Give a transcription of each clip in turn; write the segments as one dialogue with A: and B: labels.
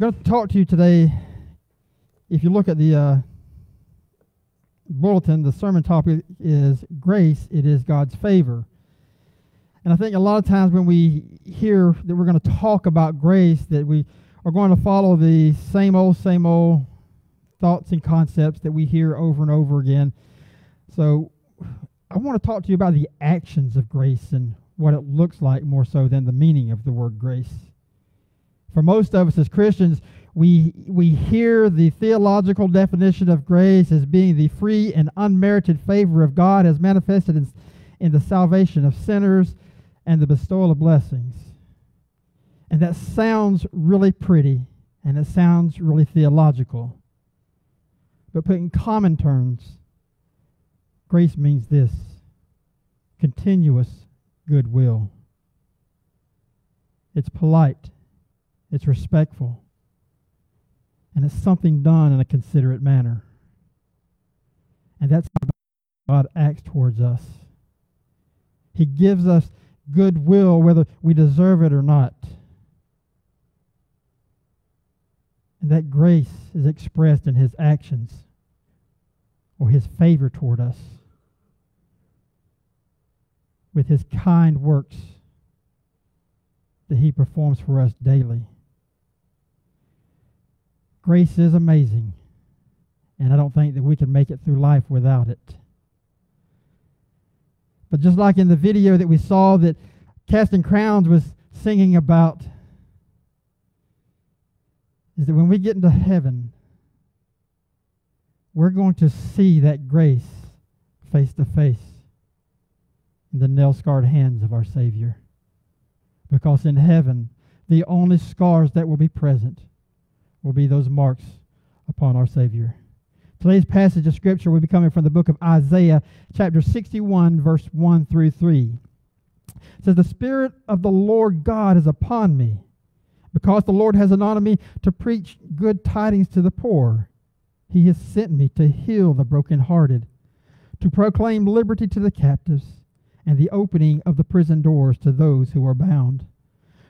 A: Going to talk to you today. If you look at the uh, bulletin, the sermon topic is grace, it is God's favor. And I think a lot of times when we hear that we're going to talk about grace, that we are going to follow the same old, same old thoughts and concepts that we hear over and over again. So I want to talk to you about the actions of grace and what it looks like more so than the meaning of the word grace. For most of us as Christians, we, we hear the theological definition of grace as being the free and unmerited favor of God as manifested in, in the salvation of sinners and the bestowal of blessings. And that sounds really pretty and it sounds really theological. But put in common terms, grace means this continuous goodwill. It's polite it's respectful. And it's something done in a considerate manner. And that's how God acts towards us. He gives us goodwill whether we deserve it or not. And that grace is expressed in his actions or his favor toward us with his kind works that he performs for us daily. Grace is amazing, and I don't think that we can make it through life without it. But just like in the video that we saw that Casting Crowns was singing about, is that when we get into heaven, we're going to see that grace face to face in the nail scarred hands of our Savior. Because in heaven, the only scars that will be present will be those marks upon our Savior. Today's passage of Scripture will be coming from the book of Isaiah, chapter 61, verse 1 through 3. It says, The Spirit of the Lord God is upon me, because the Lord has anointed me to preach good tidings to the poor. He has sent me to heal the brokenhearted, to proclaim liberty to the captives, and the opening of the prison doors to those who are bound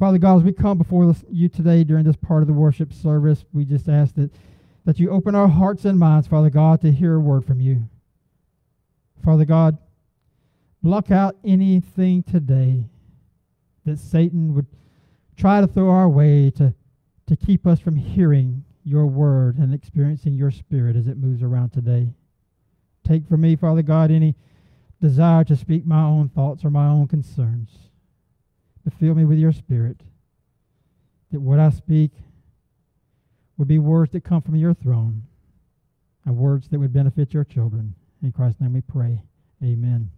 A: Father God, as we come before you today during this part of the worship service, we just ask that, that you open our hearts and minds, Father God, to hear a word from you. Father God, block out anything today that Satan would try to throw our way to, to keep us from hearing your word and experiencing your spirit as it moves around today. Take from me, Father God, any desire to speak my own thoughts or my own concerns fill me with your spirit, that what I speak would be words that come from your throne and words that would benefit your children. In Christ's name we pray. Amen.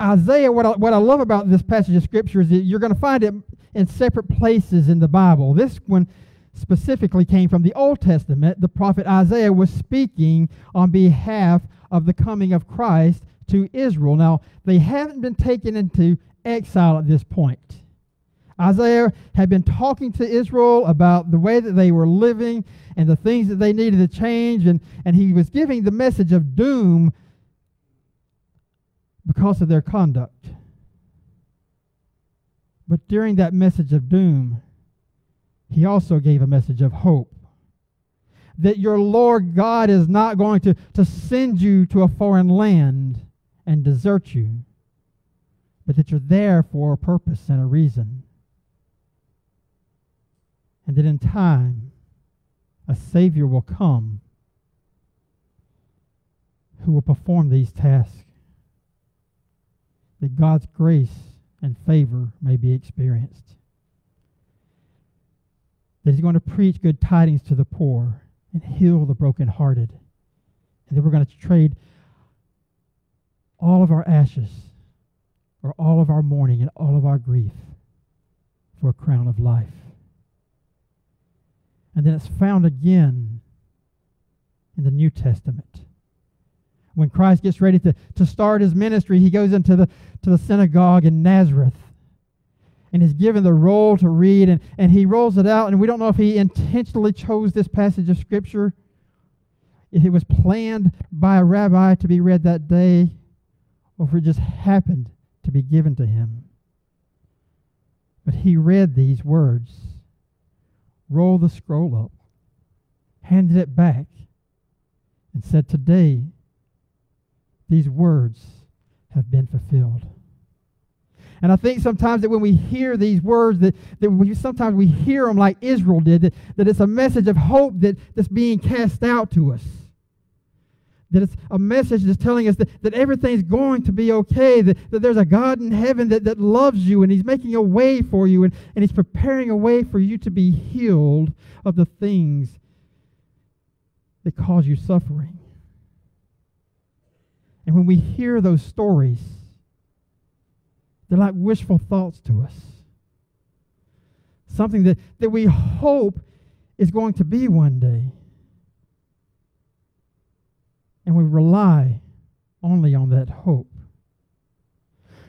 A: Isaiah, what I, what I love about this passage of Scripture is that you're going to find it in separate places in the Bible. This one specifically came from the Old Testament. The prophet Isaiah was speaking on behalf of the coming of Christ to Israel. Now, they haven't been taken into exile at this point. Isaiah had been talking to Israel about the way that they were living and the things that they needed to change, and, and he was giving the message of doom because of their conduct. But during that message of doom, he also gave a message of hope. That your Lord God is not going to, to send you to a foreign land and desert you but that you're there for a purpose and a reason. And that in time, a Savior will come who will perform these tasks. That God's grace and favor may be experienced. That He's going to preach good tidings to the poor and heal the brokenhearted. And that we're going to trade all of our ashes or all of our mourning and all of our grief for a crown of life. And then it's found again in the New Testament. When Christ gets ready to, to start his ministry, he goes into the, to the synagogue in Nazareth and is given the roll to read, and, and he rolls it out. And we don't know if he intentionally chose this passage of Scripture, if it was planned by a rabbi to be read that day, or if it just happened to be given to him. But he read these words, rolled the scroll up, handed it back, and said, Today, these words have been fulfilled. And I think sometimes that when we hear these words, that, that we, sometimes we hear them like Israel did, that, that it's a message of hope that, that's being cast out to us. That it's a message that's telling us that, that everything's going to be okay, that, that there's a God in heaven that, that loves you and He's making a way for you and, and He's preparing a way for you to be healed of the things that cause you suffering. And when we hear those stories, they're like wishful thoughts to us. Something that, that we hope is going to be one day. And we rely only on that hope.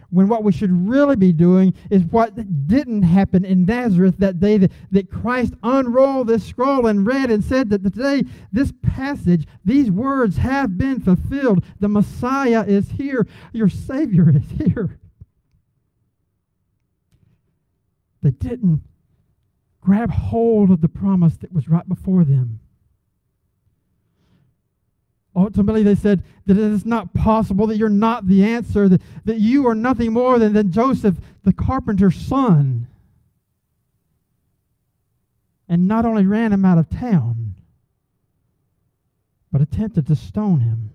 A: When what we should really be doing is what didn't happen in Nazareth that day that, that Christ unrolled this scroll and read and said that today, this passage, these words have been fulfilled. The Messiah is here. Your Savior is here. They didn't grab hold of the promise that was right before them. Oh, Ultimately, they said that it is not possible, that you're not the answer, that, that you are nothing more than, than Joseph, the carpenter's son. And not only ran him out of town, but attempted to stone him.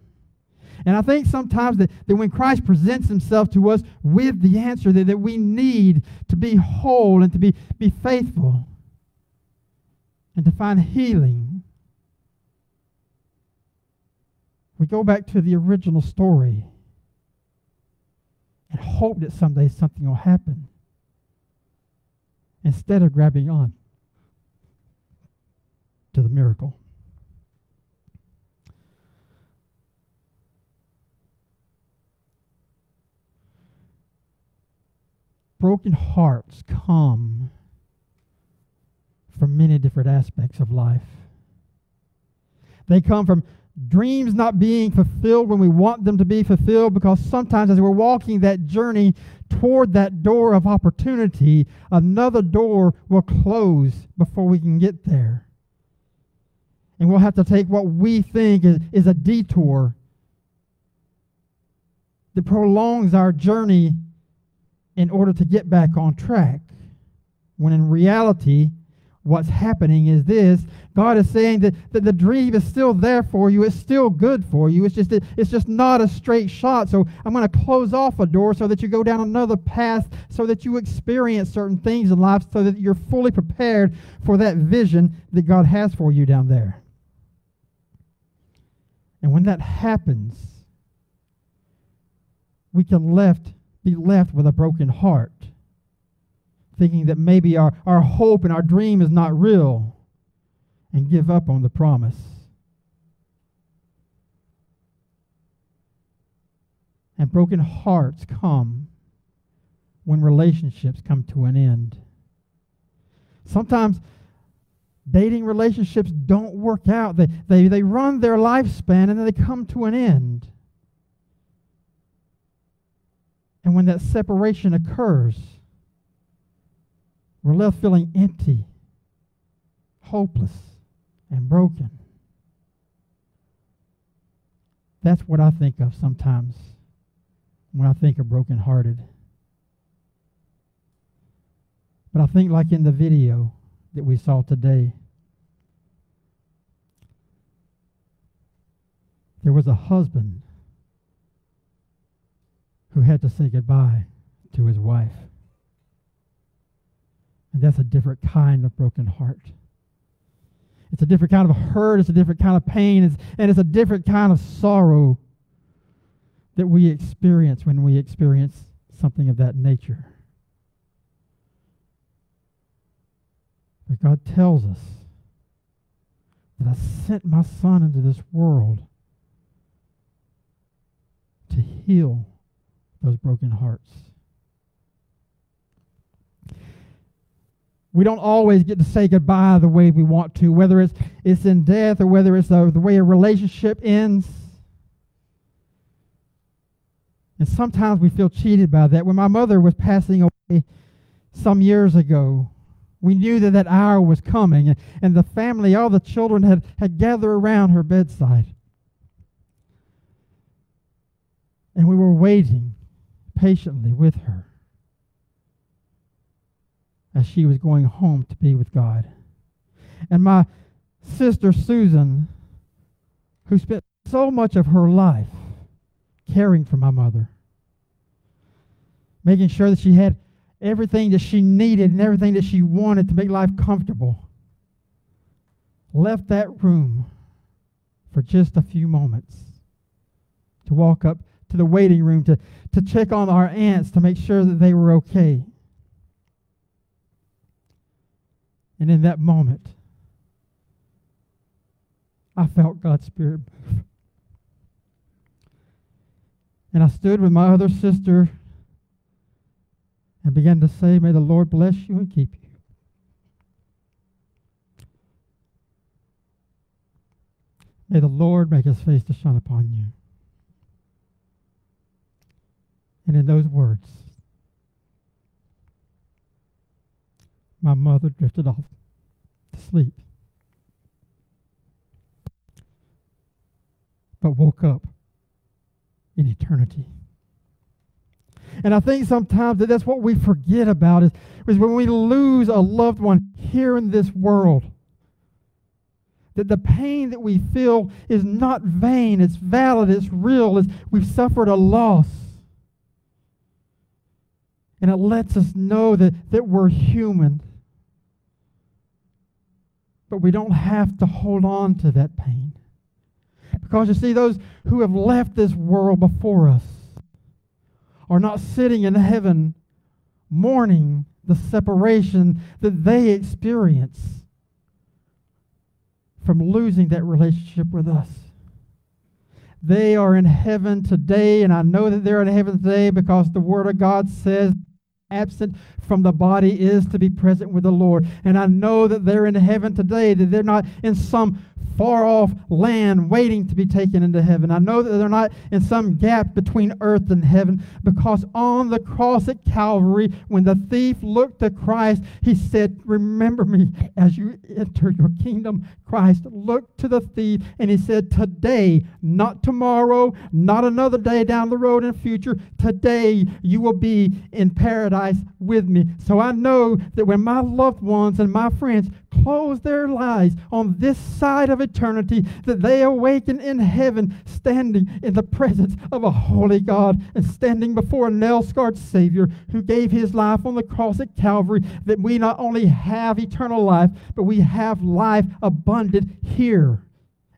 A: And I think sometimes that, that when Christ presents himself to us with the answer that, that we need to be whole and to be, be faithful and to find healing, we go back to the original story and hope that someday something will happen instead of grabbing on to the miracle. broken hearts come from many different aspects of life. They come from dreams not being fulfilled when we want them to be fulfilled because sometimes as we're walking that journey toward that door of opportunity, another door will close before we can get there. And we'll have to take what we think is, is a detour that prolongs our journey in order to get back on track. When in reality, what's happening is this God is saying that, that the dream is still there for you. It's still good for you. It's just, it's just not a straight shot. So I'm going to close off a door so that you go down another path so that you experience certain things in life so that you're fully prepared for that vision that God has for you down there. And when that happens, we can left be left with a broken heart, thinking that maybe our, our hope and our dream is not real, and give up on the promise. And broken hearts come when relationships come to an end. Sometimes dating relationships don't work out. They, they, they run their lifespan and then they come to an end. And when that separation occurs, we're left feeling empty, hopeless, and broken. That's what I think of sometimes when I think of brokenhearted. But I think, like in the video that we saw today, there was a husband who had to say goodbye to his wife. And that's a different kind of broken heart. It's a different kind of hurt. It's a different kind of pain. It's, and it's a different kind of sorrow that we experience when we experience something of that nature. But God tells us that I sent my son into this world to heal those broken hearts. We don't always get to say goodbye the way we want to, whether it's, it's in death or whether it's the, the way a relationship ends. And sometimes we feel cheated by that. When my mother was passing away some years ago, we knew that that hour was coming, and the family, all the children, had, had gathered around her bedside. And we were waiting patiently with her as she was going home to be with God. And my sister Susan, who spent so much of her life caring for my mother, making sure that she had everything that she needed and everything that she wanted to make life comfortable, left that room for just a few moments to walk up to the waiting room to, to check on our aunts to make sure that they were okay. And in that moment, I felt God's Spirit move. And I stood with my other sister and began to say, May the Lord bless you and keep you. May the Lord make his face to shine upon you. And in those words, my mother drifted off to sleep. But woke up in eternity. And I think sometimes that that's what we forget about is, is when we lose a loved one here in this world. That the pain that we feel is not vain, it's valid, it's real, it's, we've suffered a loss. And it lets us know that, that we're human. But we don't have to hold on to that pain. Because you see, those who have left this world before us are not sitting in heaven mourning the separation that they experience from losing that relationship with us. They are in heaven today, and I know that they're in heaven today because the Word of God says absent from the body is to be present with the Lord. And I know that they're in heaven today, that they're not in some far off land waiting to be taken into heaven. I know that they're not in some gap between earth and heaven because on the cross at Calvary, when the thief looked to Christ, he said, Remember me as you enter your kingdom. Christ looked to the thief and he said, Today, not tomorrow, not another day down the road in the future, today you will be in paradise with me. So I know that when my loved ones and my friends close their lives on this side of eternity, that they awaken in heaven, standing in the presence of a holy God and standing before a nail scarred Savior who gave his life on the cross at Calvary, that we not only have eternal life, but we have life abundant here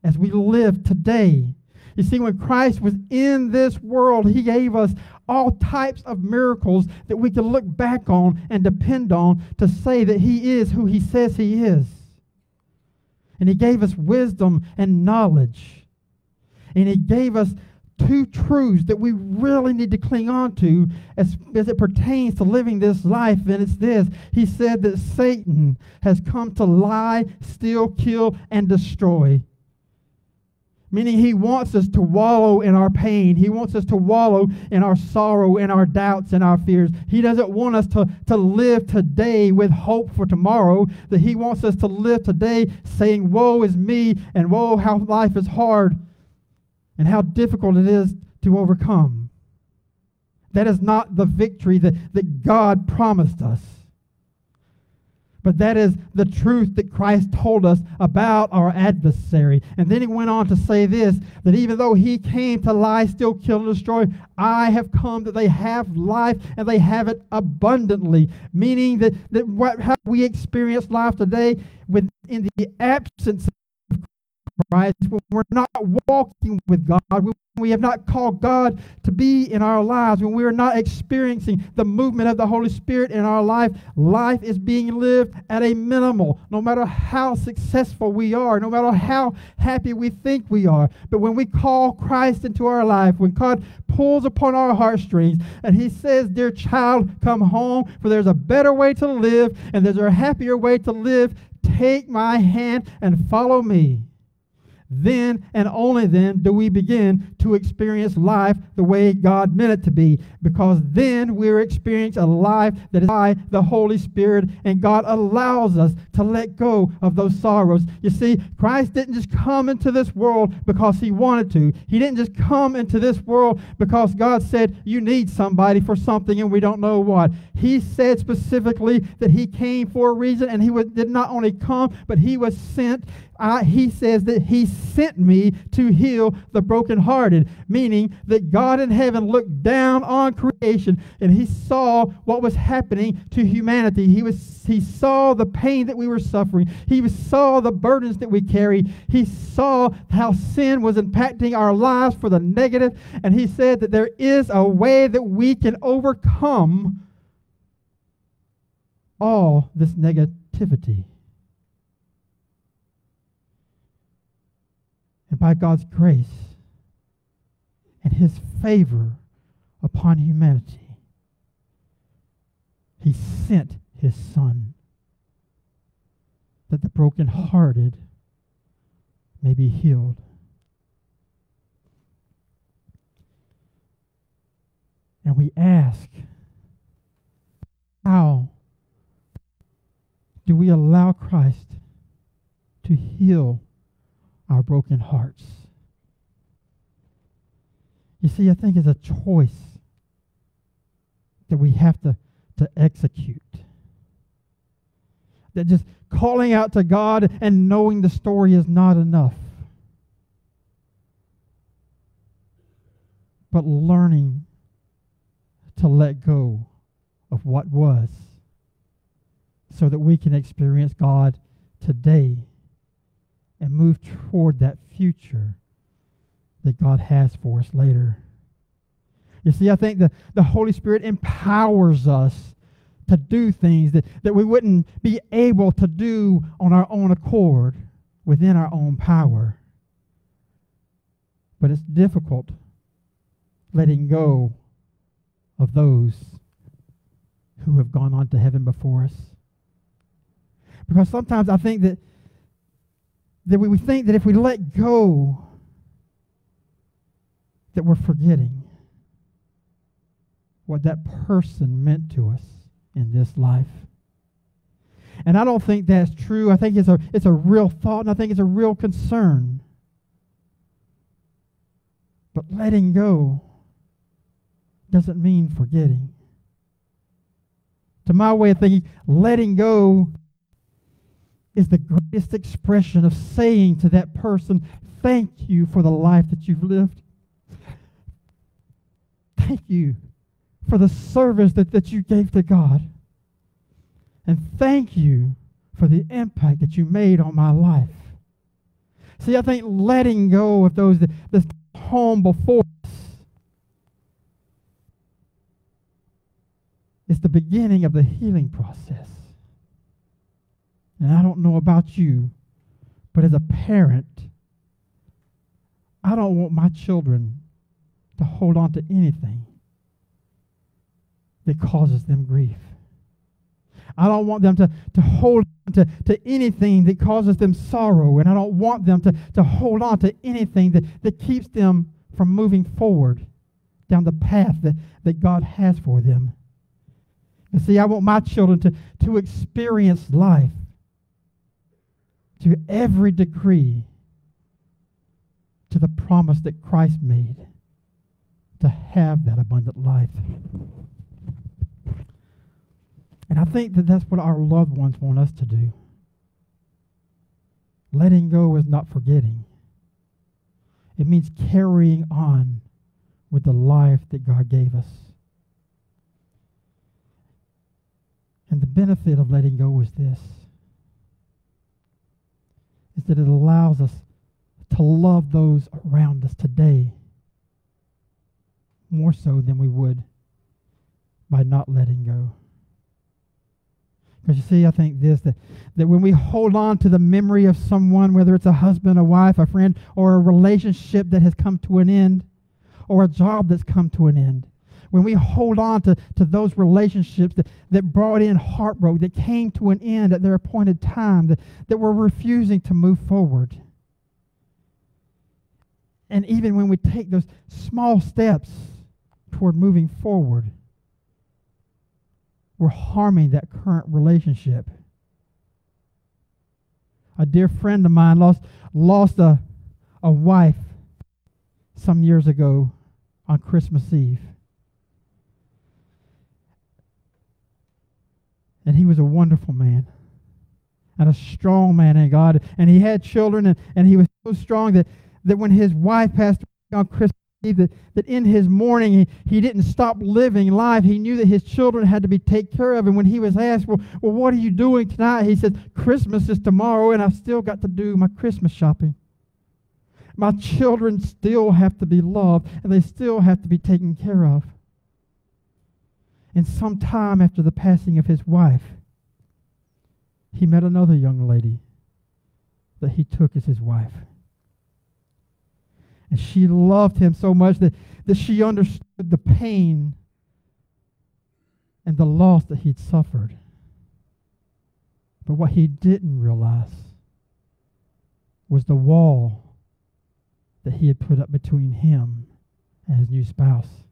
A: as we live today. You see, when Christ was in this world, he gave us all types of miracles that we can look back on and depend on to say that He is who He says He is. And He gave us wisdom and knowledge. And He gave us two truths that we really need to cling on to as, as it pertains to living this life, and it's this. He said that Satan has come to lie, steal, kill, and destroy. Meaning, He wants us to wallow in our pain. He wants us to wallow in our sorrow, in our doubts, and our fears. He doesn't want us to, to live today with hope for tomorrow. That He wants us to live today saying, Woe is me, and woe, how life is hard, and how difficult it is to overcome. That is not the victory that, that God promised us. But that is the truth that Christ told us about our adversary. And then he went on to say this that even though he came to lie, steal, kill, and destroy, I have come that they have life and they have it abundantly. Meaning that, that what, how we experience life today with, in the absence Christ, when we're not walking with God, when we have not called God to be in our lives, when we are not experiencing the movement of the Holy Spirit in our life, life is being lived at a minimal, no matter how successful we are, no matter how happy we think we are. But when we call Christ into our life, when God pulls upon our heartstrings and He says, Dear child, come home, for there's a better way to live and there's a happier way to live, take my hand and follow me then and only then do we begin to experience life the way God meant it to be. Because then we're experiencing a life that is by the Holy Spirit, and God allows us to let go of those sorrows. You see, Christ didn't just come into this world because he wanted to. He didn't just come into this world because God said, You need somebody for something, and we don't know what. He said specifically that he came for a reason, and he did not only come, but he was sent I, he says that he sent me to heal the brokenhearted, meaning that God in heaven looked down on creation and he saw what was happening to humanity. He, was, he saw the pain that we were suffering, he saw the burdens that we carried, he saw how sin was impacting our lives for the negative, and he said that there is a way that we can overcome all this negativity. And by God's grace and his favor upon humanity, he sent his son that the brokenhearted may be healed. And we ask, how do we allow Christ to heal our broken hearts. You see, I think it's a choice that we have to, to execute. That just calling out to God and knowing the story is not enough. But learning to let go of what was so that we can experience God today and move toward that future that God has for us later. You see, I think the, the Holy Spirit empowers us to do things that, that we wouldn't be able to do on our own accord within our own power. But it's difficult letting go of those who have gone on to heaven before us. Because sometimes I think that that we think that if we let go, that we're forgetting what that person meant to us in this life. And I don't think that's true. I think it's a, it's a real thought, and I think it's a real concern. But letting go doesn't mean forgetting. To my way of thinking, letting go is the greatest expression of saying to that person, Thank you for the life that you've lived. Thank you for the service that, that you gave to God. And thank you for the impact that you made on my life. See, I think letting go of those that, that's home before us is the beginning of the healing process. And I don't know about you, but as a parent, I don't want my children to hold on to anything that causes them grief. I don't want them to, to hold on to, to anything that causes them sorrow. And I don't want them to, to hold on to anything that, that keeps them from moving forward down the path that, that God has for them. And see, I want my children to, to experience life to every degree to the promise that Christ made to have that abundant life. And I think that that's what our loved ones want us to do. Letting go is not forgetting. It means carrying on with the life that God gave us. And the benefit of letting go is this is that it allows us to love those around us today more so than we would by not letting go. Because you see, I think this that, that when we hold on to the memory of someone, whether it's a husband, a wife, a friend, or a relationship that has come to an end, or a job that's come to an end, when we hold on to, to those relationships that, that brought in heartbreak, that came to an end at their appointed time, that, that we're refusing to move forward. And even when we take those small steps toward moving forward, we're harming that current relationship. A dear friend of mine lost, lost a, a wife some years ago on Christmas Eve. And he was a wonderful man and a strong man in God. And he had children, and, and he was so strong that, that when his wife passed away on Christmas Eve, that, that in his mourning, he, he didn't stop living life. He knew that his children had to be taken care of. And when he was asked, well, well, what are you doing tonight? He said, Christmas is tomorrow, and I've still got to do my Christmas shopping. My children still have to be loved, and they still have to be taken care of. And some time after the passing of his wife, he met another young lady that he took as his wife. And she loved him so much that, that she understood the pain and the loss that he'd suffered. But what he didn't realize was the wall that he had put up between him and his new spouse.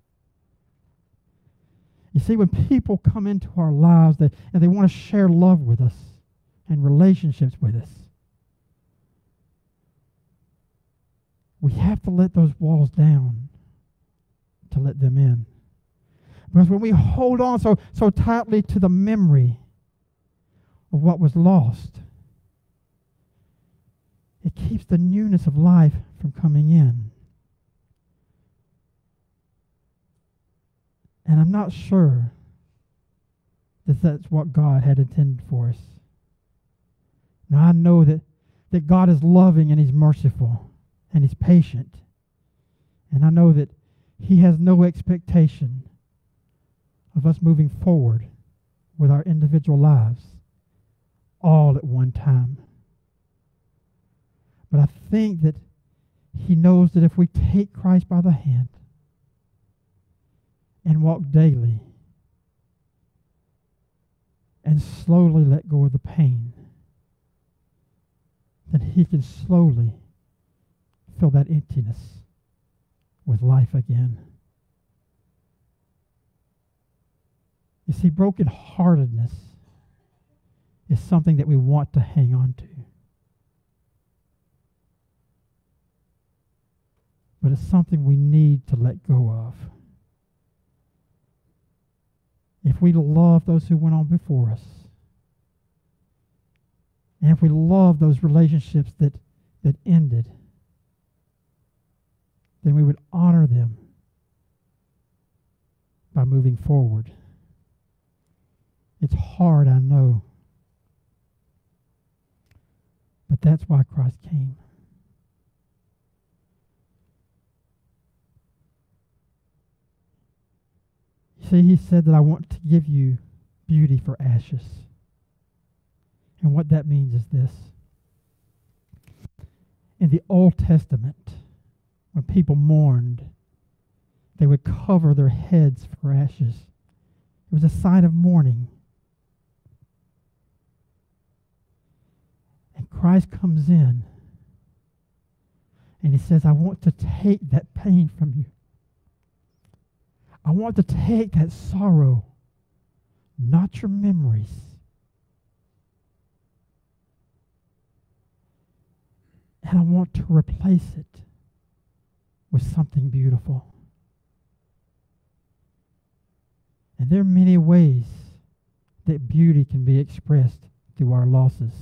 A: You see, when people come into our lives they, and they want to share love with us and relationships with us, we have to let those walls down to let them in. Because when we hold on so, so tightly to the memory of what was lost, it keeps the newness of life from coming in. And I'm not sure that that's what God had intended for us. Now, I know that, that God is loving and He's merciful and He's patient. And I know that He has no expectation of us moving forward with our individual lives all at one time. But I think that He knows that if we take Christ by the hand and walk daily and slowly let go of the pain, then He can slowly fill that emptiness with life again. You see, brokenheartedness is something that we want to hang on to. But it's something we need to let go of. If we love those who went on before us, and if we love those relationships that, that ended, then we would honor them by moving forward. It's hard, I know. But that's why Christ came. See, he said that I want to give you beauty for ashes. And what that means is this. In the Old Testament, when people mourned, they would cover their heads for ashes. It was a sign of mourning. And Christ comes in and he says, I want to take that pain from you. I want to take that sorrow, not your memories. And I want to replace it with something beautiful. And there are many ways that beauty can be expressed through our losses.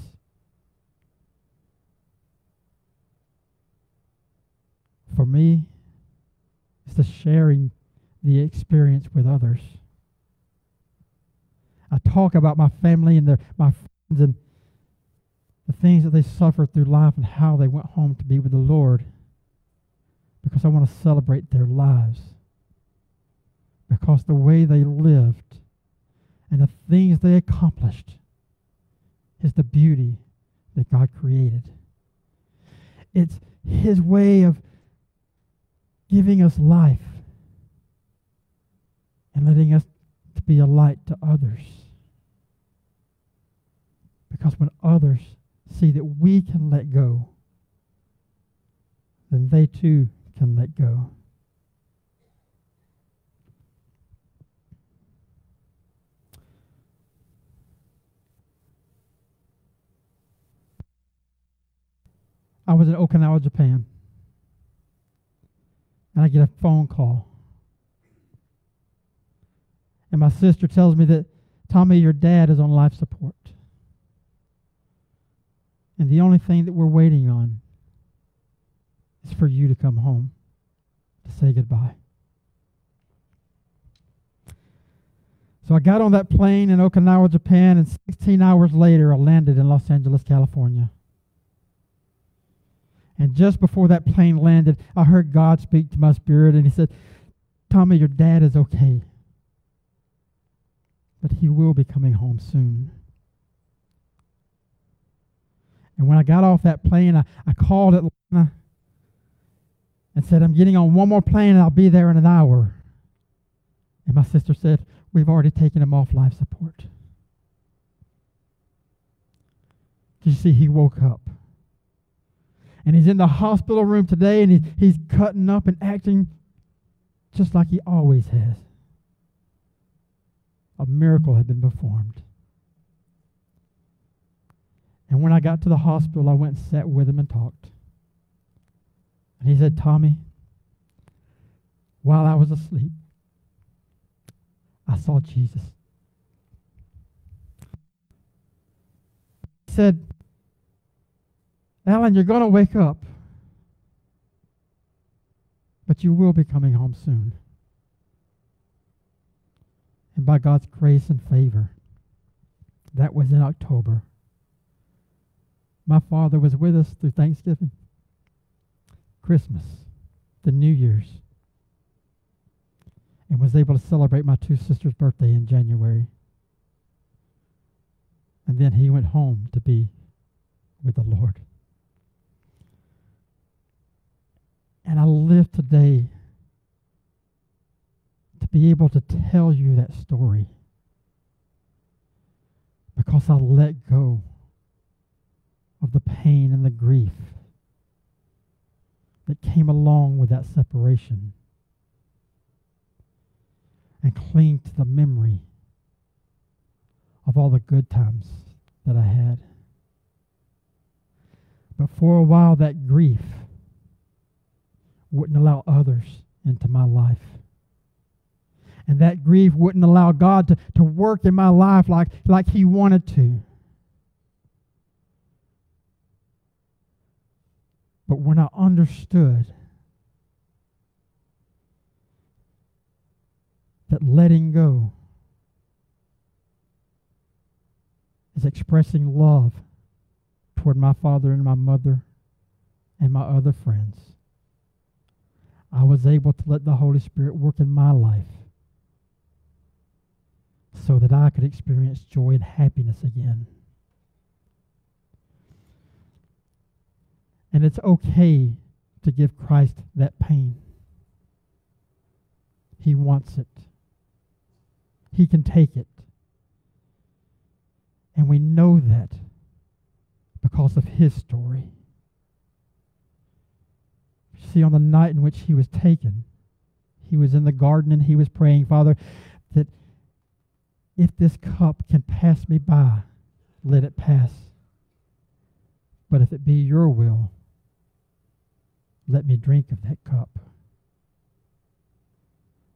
A: For me, it's the sharing the experience with others. I talk about my family and their, my friends and the things that they suffered through life and how they went home to be with the Lord because I want to celebrate their lives. Because the way they lived and the things they accomplished is the beauty that God created. It's His way of giving us life and letting us to be a light to others. Because when others see that we can let go, then they too can let go. I was in Okinawa, Japan. And I get a phone call. And my sister tells me that, Tommy, your dad is on life support. And the only thing that we're waiting on is for you to come home to say goodbye. So I got on that plane in Okinawa, Japan, and 16 hours later I landed in Los Angeles, California. And just before that plane landed, I heard God speak to my spirit, and He said, Tommy, your dad is okay. But he will be coming home soon. And when I got off that plane, I, I called Atlanta and said, I'm getting on one more plane and I'll be there in an hour. And my sister said, We've already taken him off life support. Did you see he woke up? And he's in the hospital room today and he, he's cutting up and acting just like he always has. A miracle had been performed. And when I got to the hospital, I went and sat with him and talked. And he said, Tommy, while I was asleep, I saw Jesus. He said, Alan, you're going to wake up, but you will be coming home soon. And by God's grace and favor, that was in October. My father was with us through Thanksgiving. Christmas, the New Year's, and was able to celebrate my two sisters' birthday in January. And then he went home to be with the Lord. And I live today to be able to tell you that story because I let go of the pain and the grief that came along with that separation and cling to the memory of all the good times that I had. But for a while, that grief wouldn't allow others into my life. And that grief wouldn't allow God to, to work in my life like, like He wanted to. But when I understood that letting go is expressing love toward my father and my mother and my other friends, I was able to let the Holy Spirit work in my life so that I could experience joy and happiness again. And it's okay to give Christ that pain. He wants it. He can take it. And we know that because of his story. See, on the night in which he was taken, he was in the garden and he was praying, Father, if this cup can pass me by, let it pass. But if it be your will, let me drink of that cup.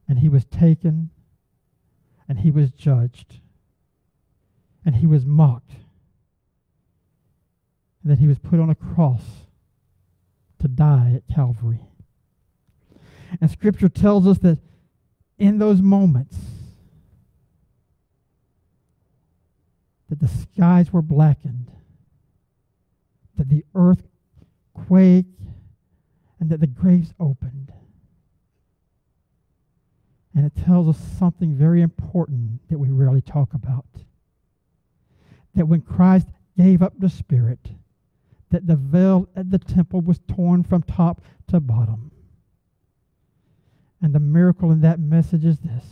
A: And he was taken, and he was judged, and he was mocked, and then he was put on a cross to die at Calvary. And Scripture tells us that in those moments, that the skies were blackened that the earth quaked and that the graves opened. And it tells us something very important that we rarely talk about. That when Christ gave up the Spirit, that the veil at the temple was torn from top to bottom. And the miracle in that message is this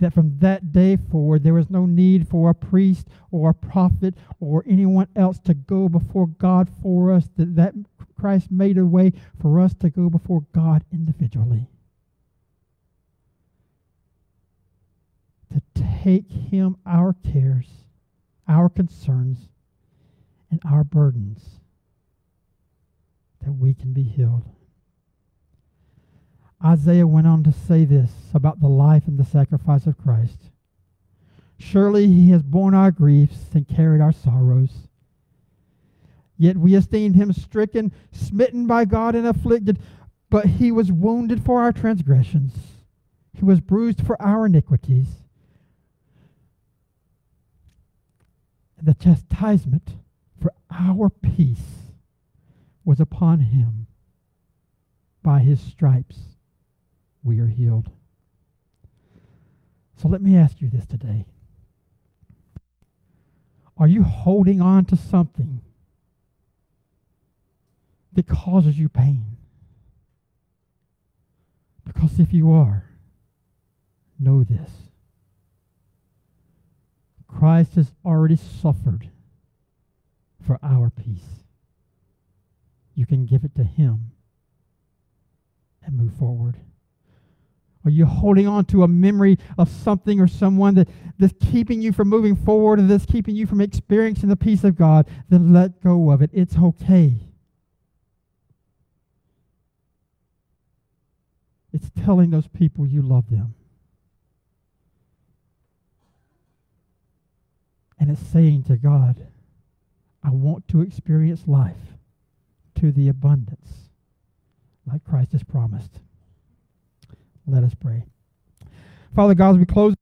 A: that from that day forward, there was no need for a priest or a prophet or anyone else to go before God for us, that, that Christ made a way for us to go before God individually. To take Him our cares, our concerns, and our burdens, that we can be healed. Isaiah went on to say this about the life and the sacrifice of Christ. Surely he has borne our griefs and carried our sorrows. Yet we esteemed him stricken, smitten by God, and afflicted. But he was wounded for our transgressions, he was bruised for our iniquities. The chastisement for our peace was upon him. By his stripes we are healed. So let me ask you this today. Are you holding on to something that causes you pain? Because if you are, know this Christ has already suffered for our peace. You can give it to Him and move forward. Are you holding on to a memory of something or someone that, that's keeping you from moving forward and that's keeping you from experiencing the peace of God? Then let go of it. It's okay. It's telling those people you love them. And it's saying to God, I want to experience life to the abundance like Christ has promised. Let us pray. Father God, as we close,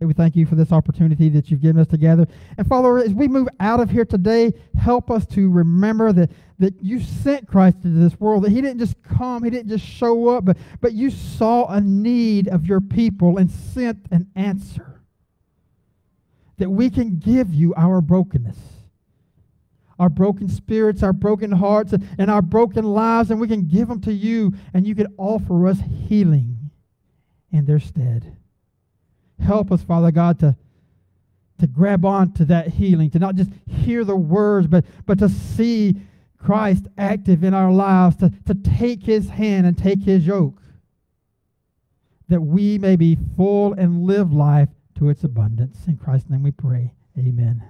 A: we thank you for this opportunity that you've given us together. And Father, as we move out of here today, help us to remember that, that you sent Christ into this world, that he didn't just come, he didn't just show up, but, but you saw a need of your people and sent an answer. That we can give you our brokenness our broken spirits, our broken hearts, and our broken lives, and we can give them to you, and you can offer us healing in their stead. Help us, Father God, to, to grab on to that healing, to not just hear the words, but, but to see Christ active in our lives, to, to take his hand and take his yoke, that we may be full and live life to its abundance. In Christ's name we pray. Amen.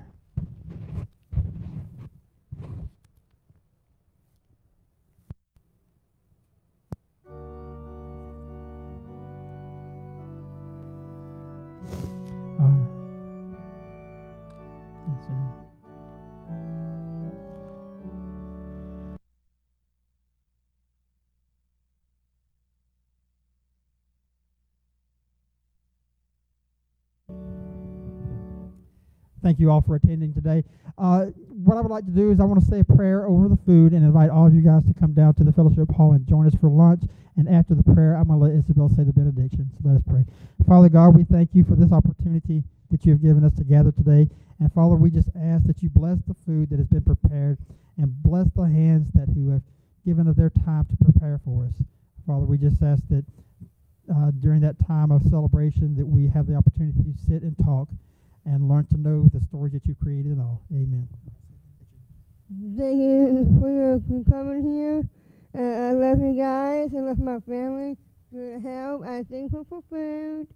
A: Thank you all for attending today. Uh, what I would like to do is I want to say a prayer over the food and invite all of you guys to come down to the fellowship hall and join us for lunch. And after the prayer, I'm going to let Isabel say the benediction. So let us pray. Father God, we thank you for this opportunity that you have given us to gather today. And Father, we just ask that you bless the food that has been prepared and bless the hands that who have given us their time to prepare for us. Father, we just ask that uh, during that time of celebration that we have the opportunity to sit and talk and learn to know the stories that you created and all. Amen.
B: Thank you for coming here. Uh, I love you guys. I love my family. For help, I thankful for food.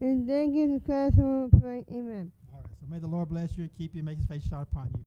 B: And thank you to Christ for Amen.
A: All right. So may the Lord bless you and keep you, make his face shine upon you.